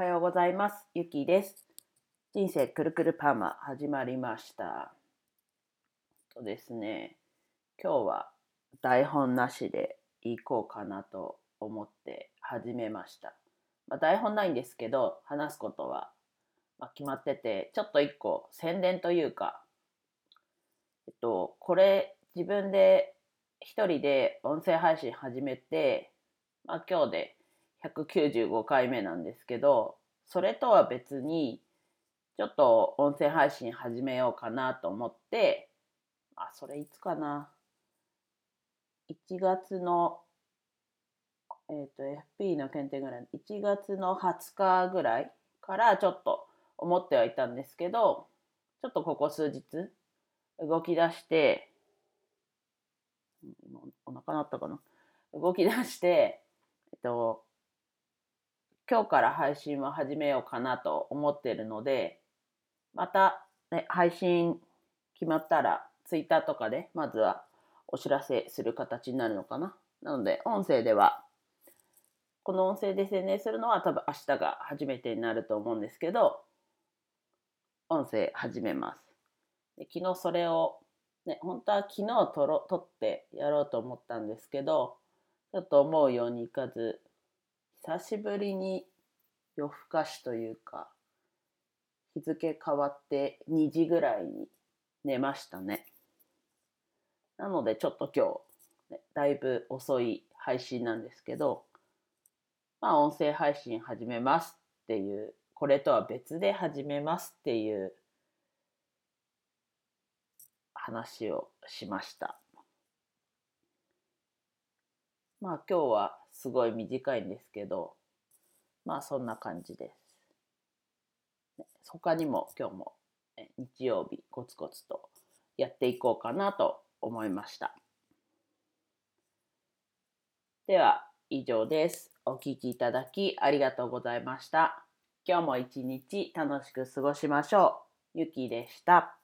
はようございます。ゆきです。人生くるくるパーマ始まりました。とですね、今日は台本なしで行こうかなと思って始めました。まあ、台本ないんですけど、話すことは、まあ、決まってて、ちょっと一個宣伝というか、えっと、これ自分で一人で音声配信始めて、まあ、今日で195回目なんですけど、それとは別に、ちょっと音声配信始めようかなと思って、あ、それいつかな。1月の、えっ、と、FP の検定ぐらい、1月の20日ぐらいからちょっと思ってはいたんですけど、ちょっとここ数日動き出して、今お腹鳴ったかな？動き出して、えっと、今日から配信を始めようかなと思ってるので、また、ね、配信決まったら、ツイッターとかで、まずはお知らせする形になるのかな。なので、音声では、この音声で宣伝するのは多分明日が初めてになると思うんですけど、音声始めます。で昨日それを、ね、本当は昨日撮ろ撮ってやろうと思ったんですけど、ちょっと思うようにいかず、久しぶりに夜更かしというか、日付変わって2時ぐらいに寝ましたね。なのでちょっと今日、だいぶ遅い配信なんですけど、まあ音声配信始めますっていう、これとは別で始めますっていう話をしました。まあ今日はすごい短いんですけど、まあそんな感じです。他にも今日も日曜日コツコツとやっていこうかなと思いました。では以上です。お聞きいただきありがとうございました。今日も一日楽しく過ごしましょう。ゆきでした。